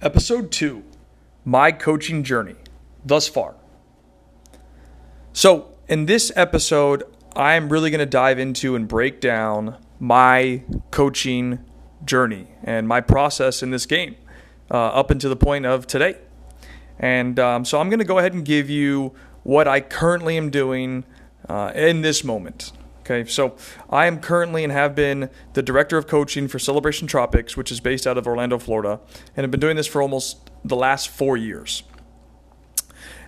Episode 2 My Coaching Journey Thus Far. So, in this episode, I'm really going to dive into and break down my coaching journey and my process in this game uh, up until the point of today. And um, so, I'm going to go ahead and give you what I currently am doing uh, in this moment. Okay, so I am currently and have been the director of coaching for Celebration Tropics, which is based out of Orlando, Florida, and have been doing this for almost the last four years.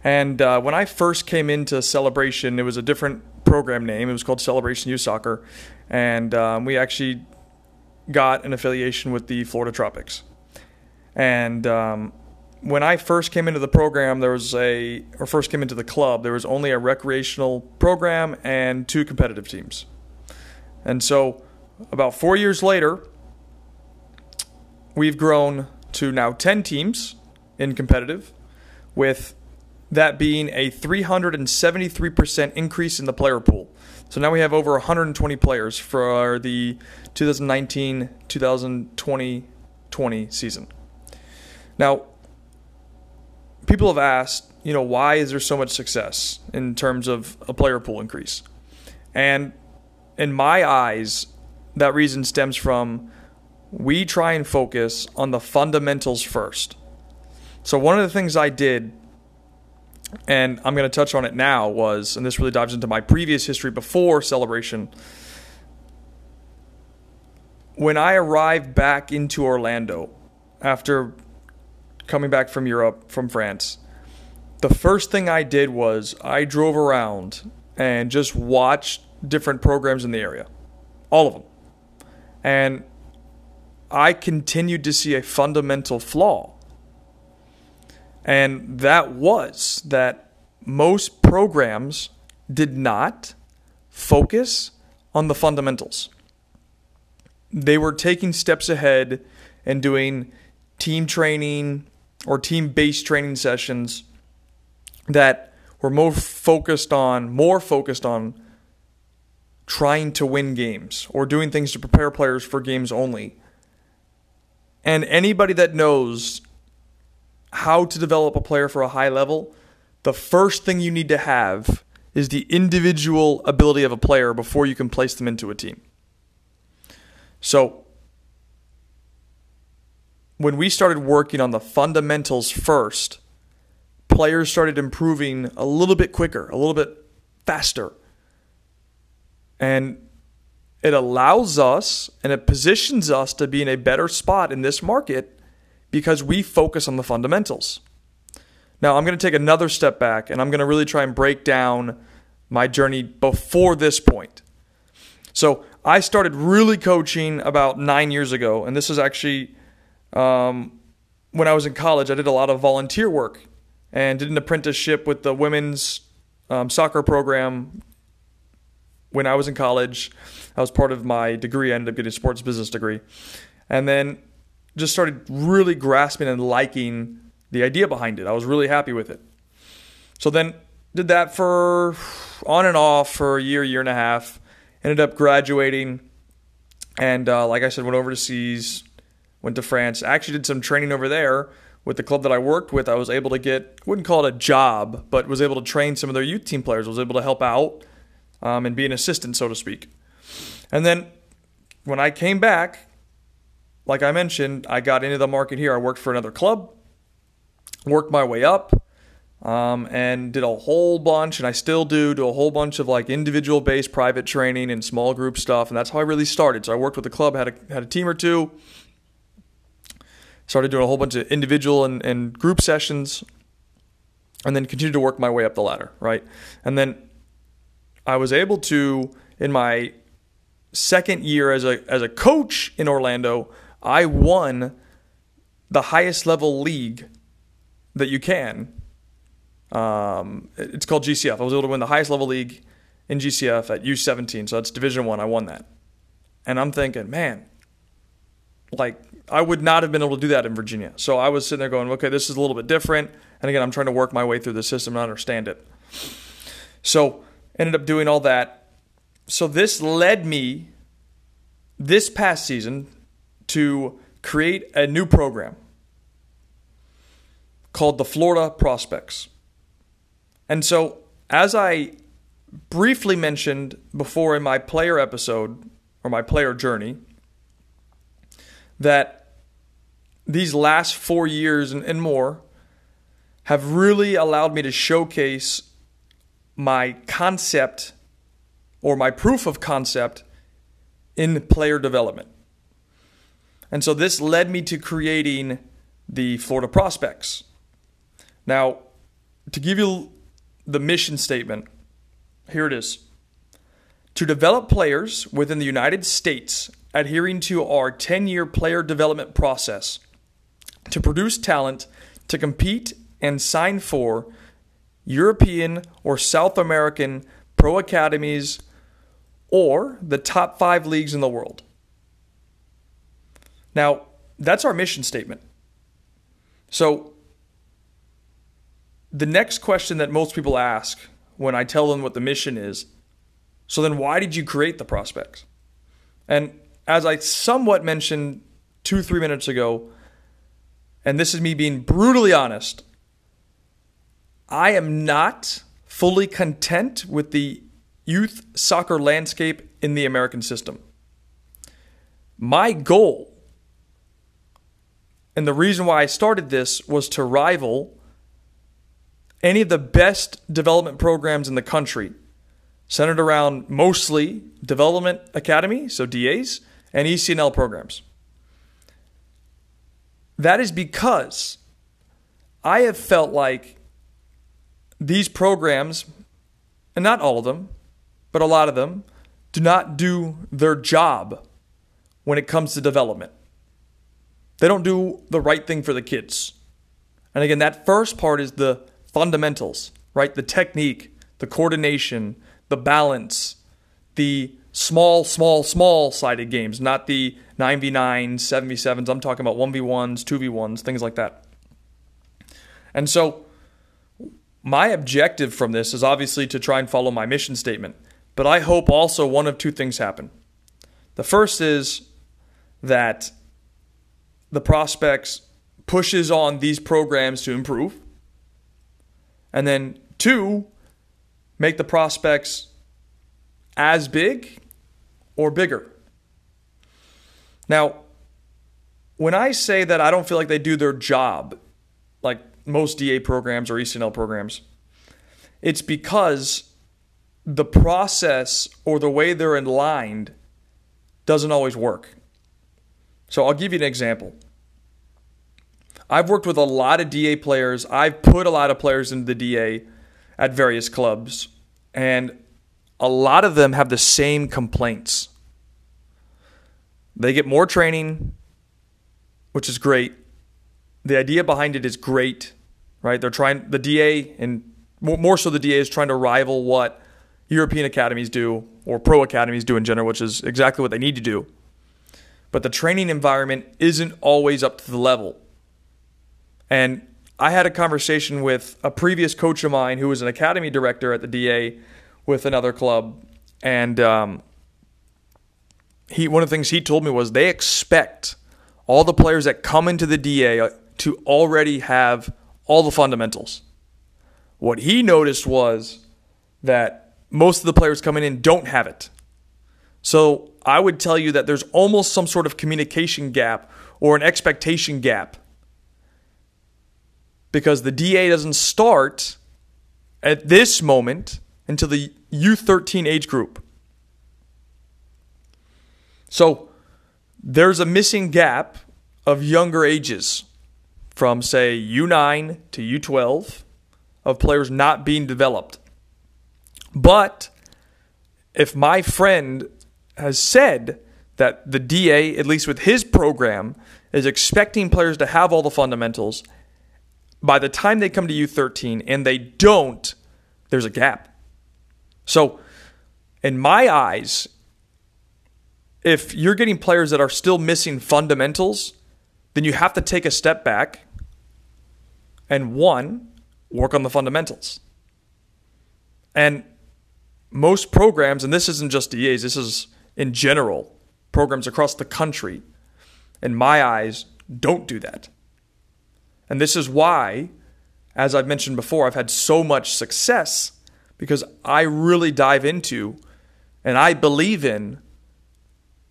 And uh, when I first came into Celebration, it was a different program name. It was called Celebration Youth Soccer, and um, we actually got an affiliation with the Florida Tropics. And um, when I first came into the program, there was a, or first came into the club, there was only a recreational program and two competitive teams. And so, about four years later, we've grown to now 10 teams in competitive, with that being a 373% increase in the player pool. So now we have over 120 players for the 2019 2020 20 season. Now, people have asked, you know, why is there so much success in terms of a player pool increase? And in my eyes, that reason stems from we try and focus on the fundamentals first. So, one of the things I did, and I'm going to touch on it now, was, and this really dives into my previous history before celebration. When I arrived back into Orlando after coming back from Europe, from France, the first thing I did was I drove around and just watched different programs in the area, all of them. And I continued to see a fundamental flaw. And that was that most programs did not focus on the fundamentals. They were taking steps ahead and doing team training, or team based training sessions that were more focused on more focused on trying to win games or doing things to prepare players for games only. And anybody that knows how to develop a player for a high level, the first thing you need to have is the individual ability of a player before you can place them into a team. So, when we started working on the fundamentals first, players started improving a little bit quicker, a little bit faster. And it allows us and it positions us to be in a better spot in this market because we focus on the fundamentals. Now, I'm going to take another step back and I'm going to really try and break down my journey before this point. So, I started really coaching about nine years ago, and this is actually um, when I was in college, I did a lot of volunteer work and did an apprenticeship with the women's um, soccer program when I was in college. I was part of my degree. I ended up getting a sports business degree. And then just started really grasping and liking the idea behind it. I was really happy with it. So then did that for on and off for a year, year and a half. Ended up graduating. And uh, like I said, went overseas, went to France. Actually did some training over there with the club that I worked with. I was able to get, wouldn't call it a job, but was able to train some of their youth team players. Was able to help out um, and be an assistant, so to speak. And then when I came back, like I mentioned, I got into the market here. I worked for another club, worked my way up, um, and did a whole bunch, and I still do, do a whole bunch of like individual based private training and small group stuff. And that's how I really started. So I worked with the club, had a, had a team or two, started doing a whole bunch of individual and, and group sessions and then continued to work my way up the ladder right? And then i was able to in my second year as a as a coach in orlando i won the highest level league that you can. Um, it's called gcf i was able to win the highest level league in gcf at u17 so that's division one. I. I won that. And i'm thinking man like I would not have been able to do that in Virginia. So I was sitting there going, okay, this is a little bit different. And again, I'm trying to work my way through the system and understand it. So ended up doing all that. So this led me this past season to create a new program. called the Florida Prospects. And so, as I briefly mentioned before in my player episode or my player journey, that these last four years and, and more have really allowed me to showcase my concept or my proof of concept in player development. And so this led me to creating the Florida Prospects. Now, to give you the mission statement, here it is. To develop players within the United States adhering to our 10 year player development process, to produce talent to compete and sign for European or South American pro academies or the top five leagues in the world. Now, that's our mission statement. So, the next question that most people ask when I tell them what the mission is so then why did you create the prospects? And as I somewhat mentioned two, three minutes ago, and this is me being brutally honest, I am not fully content with the youth soccer landscape in the American system. My goal, and the reason why I started this, was to rival any of the best development programs in the country, centered around mostly development academy, so DAs, and ECNL programs. That is because I have felt like these programs, and not all of them, but a lot of them, do not do their job when it comes to development. They don't do the right thing for the kids. And again, that first part is the fundamentals, right? The technique, the coordination, the balance, the small, small, small sided games, not the 9v9s, 7v7s. I'm talking about 1v1s, 2v1s, things like that. And so my objective from this is obviously to try and follow my mission statement, but I hope also one of two things happen. The first is that the prospects pushes on these programs to improve. And then two, make the prospects as big or bigger. Now, when I say that I don't feel like they do their job, like most DA programs or ECNL programs, it's because the process or the way they're aligned doesn't always work. So I'll give you an example. I've worked with a lot of DA players. I've put a lot of players into the DA at various clubs, and a lot of them have the same complaints. They get more training, which is great. The idea behind it is great right? They're trying the DA and more so the DA is trying to rival what European academies do or pro academies do in general, which is exactly what they need to do. But the training environment isn't always up to the level. And I had a conversation with a previous coach of mine who was an academy director at the DA with another club, and um, he one of the things he told me was they expect all the players that come into the DA to already have all the fundamentals. What he noticed was that most of the players coming in don't have it. So I would tell you that there's almost some sort of communication gap or an expectation gap because the DA doesn't start at this moment until the U13 age group. So there's a missing gap of younger ages from, say, U9 to U12 of players not being developed. But if my friend has said that the DA, at least with his program, is expecting players to have all the fundamentals, by the time they come to U13 and they don't, there's a gap. So, in my eyes, if you're getting players that are still missing fundamentals, then you have to take a step back and one, work on the fundamentals. And most programs, and this isn't just DAs, this is in general, programs across the country, in my eyes, don't do that. And this is why as I've mentioned before, I've had so much success because I really dive into and I believe in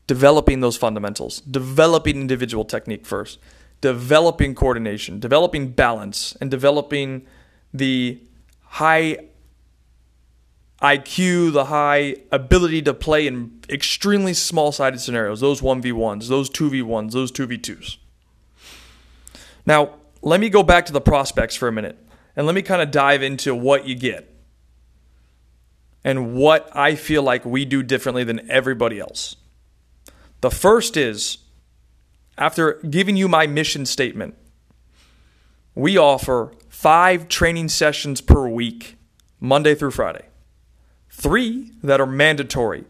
developing those fundamentals, developing individual technique first, developing coordination, developing balance, and developing the high IQ, the high ability to play in extremely small sided scenarios, those 1v1s, those 2v1s, those 2v2s. Now, let me go back to the prospects for a minute and let me kind of dive into what you get and what I feel like we do differently than everybody else. The first is after giving you my mission statement, we offer five training sessions per week, Monday through Friday three that are mandatory,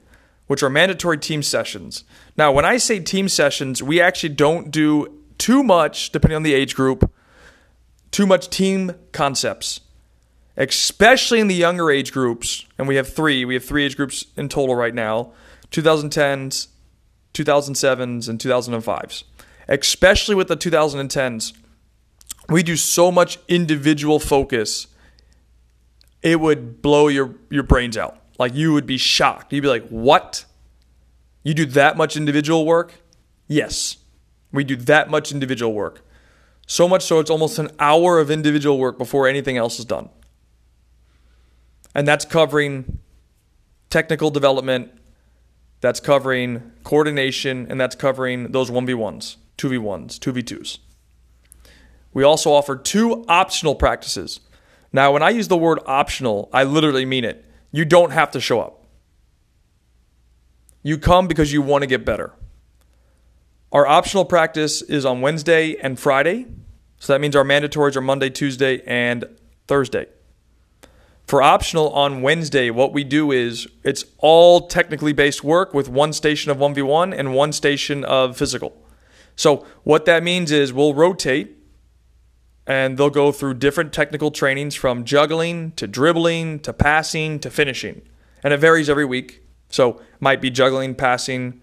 which are mandatory team sessions. Now, when I say team sessions, we actually don't do too much, depending on the age group, too much team concepts, especially in the younger age groups. And we have three. We have three age groups in total right now 2010s, 2007s, and 2005s. Especially with the 2010s, we do so much individual focus it would blow your, your brains out. Like you would be shocked. You'd be like, what? You do that much individual work? Yes. We do that much individual work. So much so it's almost an hour of individual work before anything else is done. And that's covering technical development, that's covering coordination, and that's covering those 1v1s, 2v1s, 2v2s. We also offer two optional practices. Now, when I use the word optional, I literally mean it. You don't have to show up. You come because you want to get better. Our optional practice is on Wednesday and Friday. So that means our mandatories are Monday, Tuesday, and Thursday. For optional on Wednesday, what we do is it's all technically based work with one station of 1v1 and one station of physical. So what that means is we'll rotate and they'll go through different technical trainings from juggling to dribbling to passing to finishing. And it varies every week. So might be juggling, passing,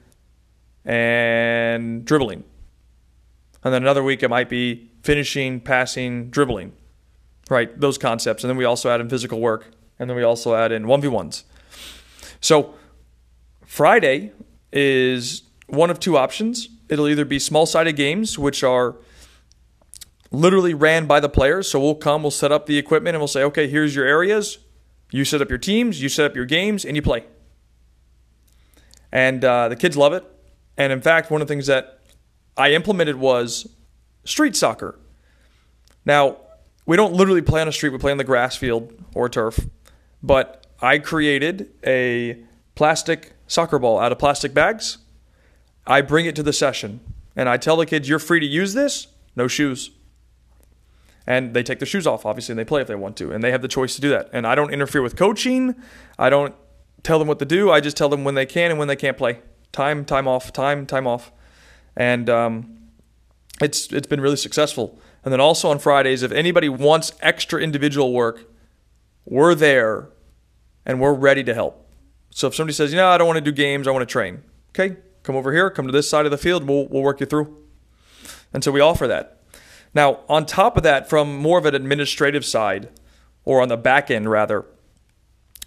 and dribbling. And then another week it might be finishing, passing, dribbling. Right? Those concepts. And then we also add in physical work. And then we also add in 1v1s. So Friday is one of two options. It'll either be small sided games, which are literally ran by the players. So we'll come, we'll set up the equipment, and we'll say, okay, here's your areas. You set up your teams, you set up your games, and you play. And uh, the kids love it. And in fact, one of the things that I implemented was street soccer. Now, we don't literally play on a street, we play on the grass field or turf. But I created a plastic soccer ball out of plastic bags. I bring it to the session and I tell the kids, you're free to use this, no shoes and they take their shoes off, obviously, and they play if they want to, and they have the choice to do that. And I don't interfere with coaching. I don't tell them what to do. I just tell them when they can and when they can't play. Time, time off, time, time off, and um, it's it's been really successful. And then also on Fridays, if anybody wants extra individual work, we're there, and we're ready to help. So if somebody says, you know, I don't want to do games, I want to train. Okay, come over here, come to this side of the field, we'll we'll work you through. And so we offer that. Now, on top of that, from more of an administrative side, or on the back end rather,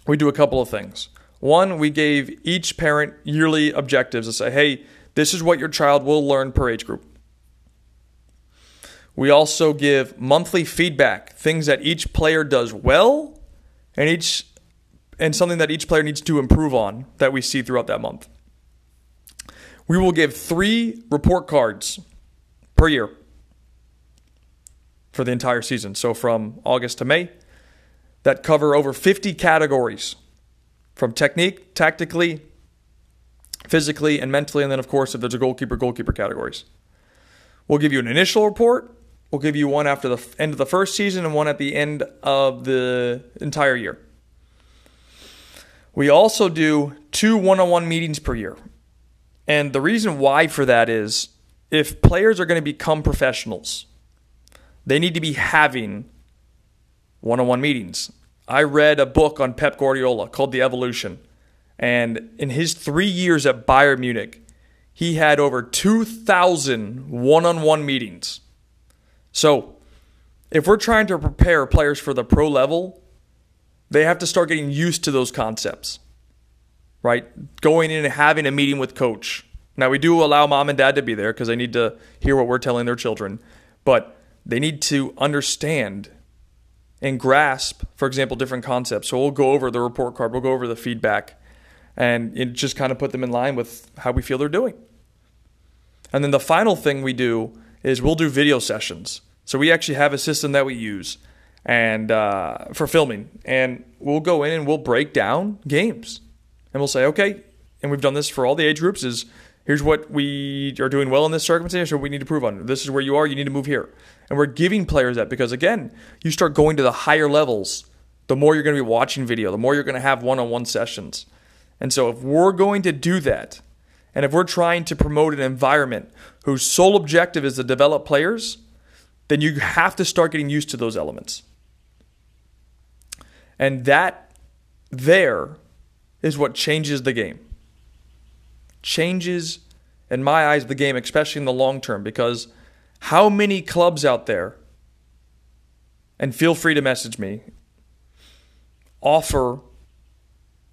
we do a couple of things. One, we gave each parent yearly objectives to say, hey, this is what your child will learn per age group. We also give monthly feedback, things that each player does well and each and something that each player needs to improve on that we see throughout that month. We will give 3 report cards per year for the entire season. So from August to May, that cover over 50 categories from technique, tactically, physically, and mentally. And then, of course, if there's a goalkeeper, goalkeeper categories. We'll give you an initial report. We'll give you one after the end of the first season and one at the end of the entire year. We also do two one on one meetings per year. And the reason why for that is if players are going to become professionals, they need to be having one on one meetings. I read a book on Pep Guardiola called The Evolution. And in his three years at Bayern Munich, he had over 2,000 one on one meetings. So, if we're trying to prepare players for the pro level, they have to start getting used to those concepts, right? Going in and having a meeting with coach. Now, we do allow mom and dad to be there because they need to hear what we're telling their children, but they need to understand and grasp, for example, different concepts. So we'll go over the report card, we'll go over the feedback, and just kind of put them in line with how we feel they're doing. And then the final thing we do is we'll do video sessions. So we actually have a system that we use and uh, for filming, and we'll go in and we'll break down games, and we'll say, okay, and we've done this for all the age groups. Is here's what we are doing well in this circumstance, or we need to prove on. This is where you are. You need to move here, and we're giving players that because again, you start going to the higher levels, the more you're going to be watching video, the more you're going to have one-on-one sessions, and so if we're going to do that, and if we're trying to promote an environment whose sole objective is to develop players, then you have to start getting used to those elements. And that there is what changes the game. Changes, in my eyes, the game, especially in the long term, because how many clubs out there, and feel free to message me, offer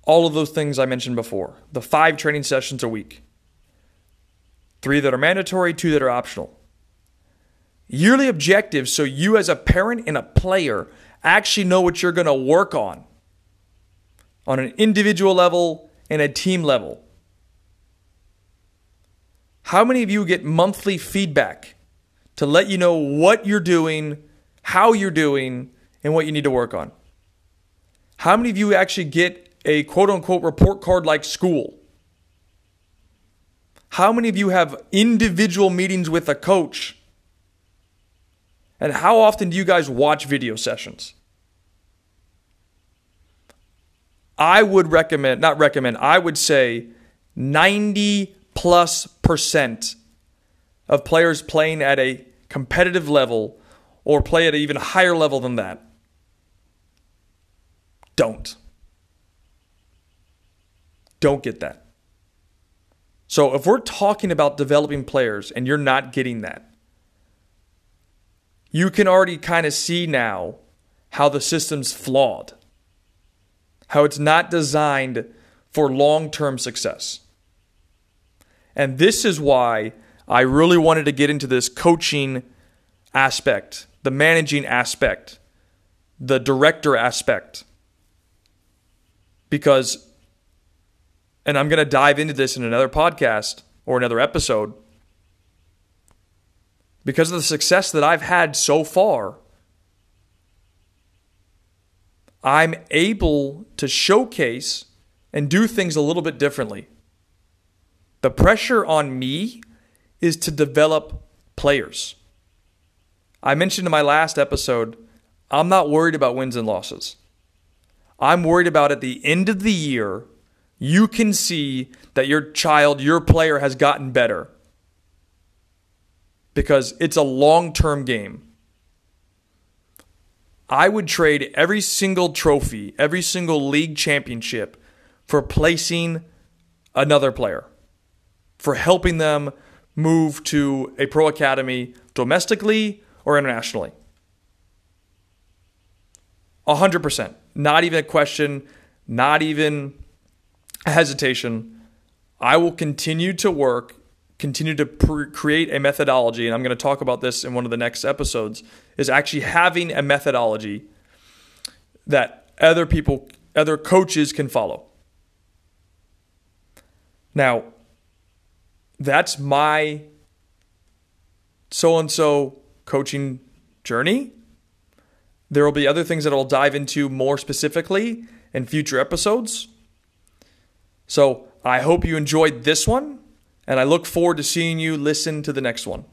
all of those things I mentioned before the five training sessions a week, three that are mandatory, two that are optional. Yearly objectives so you, as a parent and a player, actually know what you're going to work on on an individual level and a team level. How many of you get monthly feedback to let you know what you're doing, how you're doing, and what you need to work on? How many of you actually get a quote unquote report card like school? How many of you have individual meetings with a coach? And how often do you guys watch video sessions? I would recommend, not recommend, I would say 90 plus percent of players playing at a competitive level or play at an even higher level than that don't. Don't get that. So if we're talking about developing players and you're not getting that, you can already kind of see now how the system's flawed how it's not designed for long term success. And this is why I really wanted to get into this coaching aspect, the managing aspect, the director aspect. Because, and I'm going to dive into this in another podcast or another episode, because of the success that I've had so far I'm able to showcase and do things a little bit differently. The pressure on me is to develop players. I mentioned in my last episode, I'm not worried about wins and losses. I'm worried about at the end of the year, you can see that your child, your player has gotten better because it's a long term game. I would trade every single trophy, every single league championship for placing another player, for helping them move to a pro academy domestically or internationally. 100%. Not even a question, not even hesitation. I will continue to work continue to pr- create a methodology, and I'm going to talk about this in one of the next episodes, is actually having a methodology that other people, other coaches can follow. Now, that's my so and so coaching journey. There will be other things that I'll dive into more specifically in future episodes. So I hope you enjoyed this one and I look forward to seeing you listen to the next one.